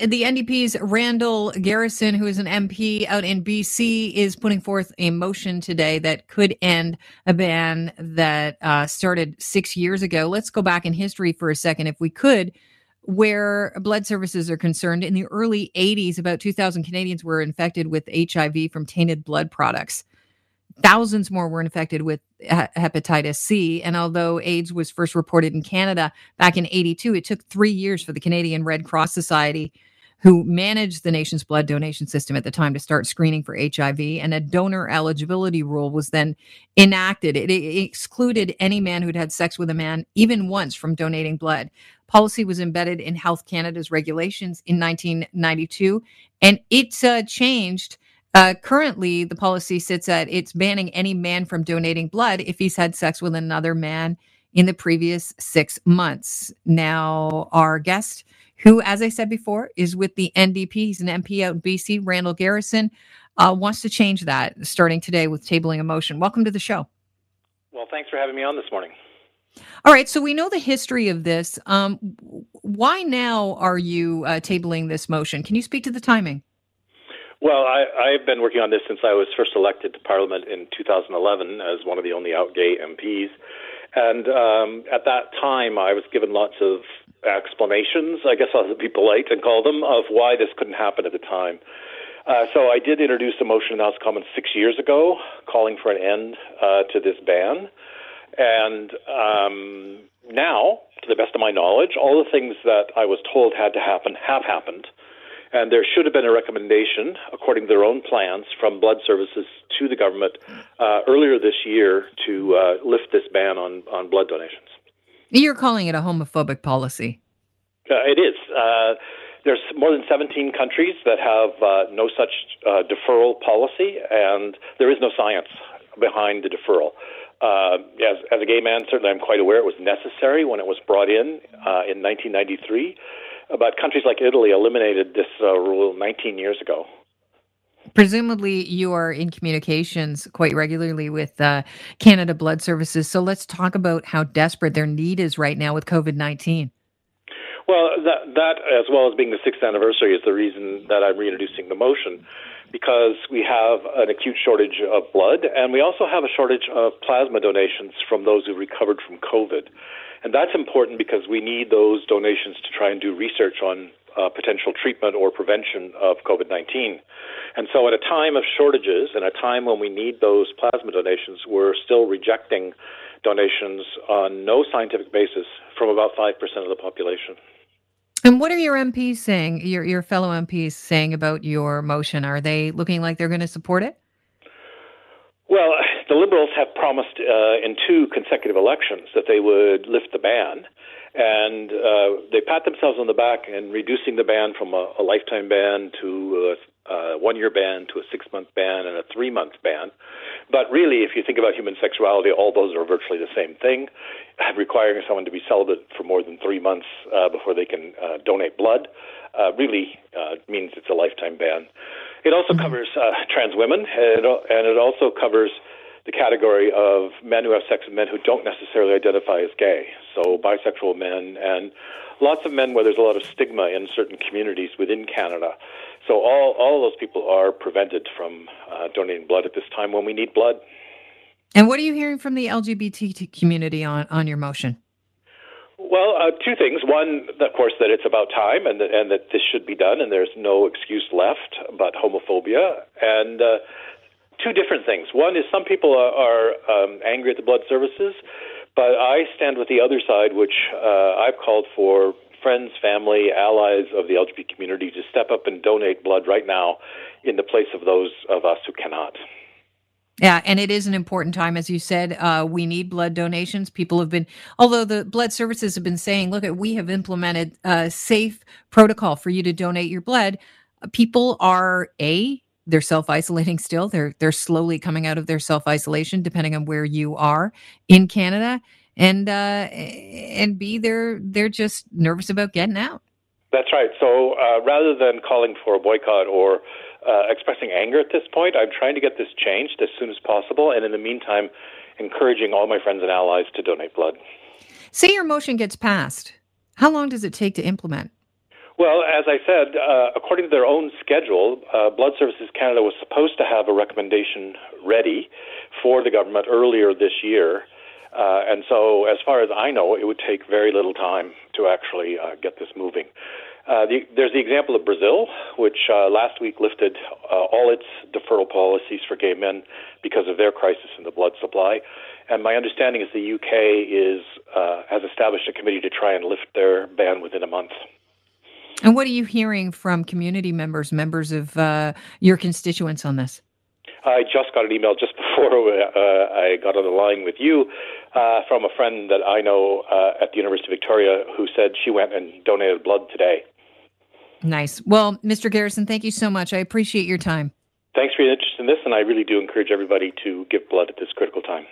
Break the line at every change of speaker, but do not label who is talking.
the NDP's Randall Garrison, who is an MP out in BC, is putting forth a motion today that could end a ban that uh, started six years ago. Let's go back in history for a second, if we could, where blood services are concerned. In the early 80s, about 2,000 Canadians were infected with HIV from tainted blood products. Thousands more were infected with hepatitis C. And although AIDS was first reported in Canada back in 82, it took three years for the Canadian Red Cross Society, who managed the nation's blood donation system at the time, to start screening for HIV. And a donor eligibility rule was then enacted. It, it excluded any man who'd had sex with a man even once from donating blood. Policy was embedded in Health Canada's regulations in 1992, and it uh, changed uh, currently, the policy sits at it's banning any man from donating blood if he's had sex with another man in the previous six months. Now, our guest, who, as I said before, is with the NDP, he's an MP out in BC, Randall Garrison, uh, wants to change that starting today with tabling a motion. Welcome to the show.
Well, thanks for having me on this morning.
All right, so we know the history of this. Um, why now are you uh, tabling this motion? Can you speak to the timing?
Well, I, I've been working on this since I was first elected to Parliament in 2011 as one of the only out gay MPs. And um, at that time, I was given lots of explanations, I guess I'll be polite and call them, of why this couldn't happen at the time. Uh, so I did introduce a motion in the House of Commons six years ago calling for an end uh, to this ban. And um, now, to the best of my knowledge, all the things that I was told had to happen have happened. And there should have been a recommendation, according to their own plans, from Blood Services to the government uh, earlier this year to uh, lift this ban on, on blood donations.
You're calling it a homophobic policy.
Uh, it is. Uh, there's more than 17 countries that have uh, no such uh, deferral policy, and there is no science behind the deferral. as, as a gay man, certainly I'm quite aware it was necessary when it was brought in in 1993 but countries like Italy eliminated this uh, rule 19 years ago.
Presumably, you are in communications quite regularly with uh, Canada Blood Services. So let's talk about how desperate their need is right now with COVID 19.
Well, that, that, as well as being the sixth anniversary, is the reason that I'm reintroducing the motion because we have an acute shortage of blood and we also have a shortage of plasma donations from those who recovered from COVID. And that's important because we need those donations to try and do research on uh, potential treatment or prevention of COVID 19. And so, at a time of shortages and a time when we need those plasma donations, we're still rejecting donations on no scientific basis from about 5% of the population.
And what are your MPs saying, your, your fellow MPs saying about your motion? Are they looking like they're going to support it?
Well, the Liberals have promised uh, in two consecutive elections that they would lift the ban, and uh, they pat themselves on the back in reducing the ban from a, a lifetime ban to a, a one-year ban to a six-month ban and a three-month ban. But really, if you think about human sexuality, all those are virtually the same thing, requiring someone to be celibate for more than three months uh, before they can uh, donate blood. Uh, really uh, means it's a lifetime ban. It also covers uh, trans women, and it also covers the category of men who have sex with men who don't necessarily identify as gay. So bisexual men and lots of men where there's a lot of stigma in certain communities within Canada. So all all those people are prevented from uh, donating blood at this time when we need blood.
And what are you hearing from the LGBT community on on your motion?
Well, uh, two things. One, of course, that it's about time and that, and that this should be done, and there's no excuse left but homophobia. And uh, two different things. One is some people are, are um, angry at the blood services, but I stand with the other side, which uh, I've called for friends, family, allies of the LGBT community to step up and donate blood right now in the place of those of us who cannot.
Yeah, and it is an important time, as you said. Uh, we need blood donations. People have been, although the blood services have been saying, "Look, we have implemented a safe protocol for you to donate your blood." People are a they're self isolating still. They're they're slowly coming out of their self isolation, depending on where you are in Canada, and uh, and b they're they're just nervous about getting out.
That's right. So uh, rather than calling for a boycott or uh, expressing anger at this point. I'm trying to get this changed as soon as possible, and in the meantime, encouraging all my friends and allies to donate blood.
Say your motion gets passed. How long does it take to implement?
Well, as I said, uh, according to their own schedule, uh, Blood Services Canada was supposed to have a recommendation ready for the government earlier this year. Uh, and so, as far as I know, it would take very little time to actually uh, get this moving. Uh, the, there's the example of Brazil, which uh, last week lifted uh, all its deferral policies for gay men because of their crisis in the blood supply. And my understanding is the UK is uh, has established a committee to try and lift their ban within a month.
And what are you hearing from community members, members of uh, your constituents on this?
I just got an email just before uh, I got on the line with you uh, from a friend that I know uh, at the University of Victoria who said she went and donated blood today.
Nice. Well, Mr. Garrison, thank you so much. I appreciate your time.
Thanks for your interest in this, and I really do encourage everybody to give blood at this critical time.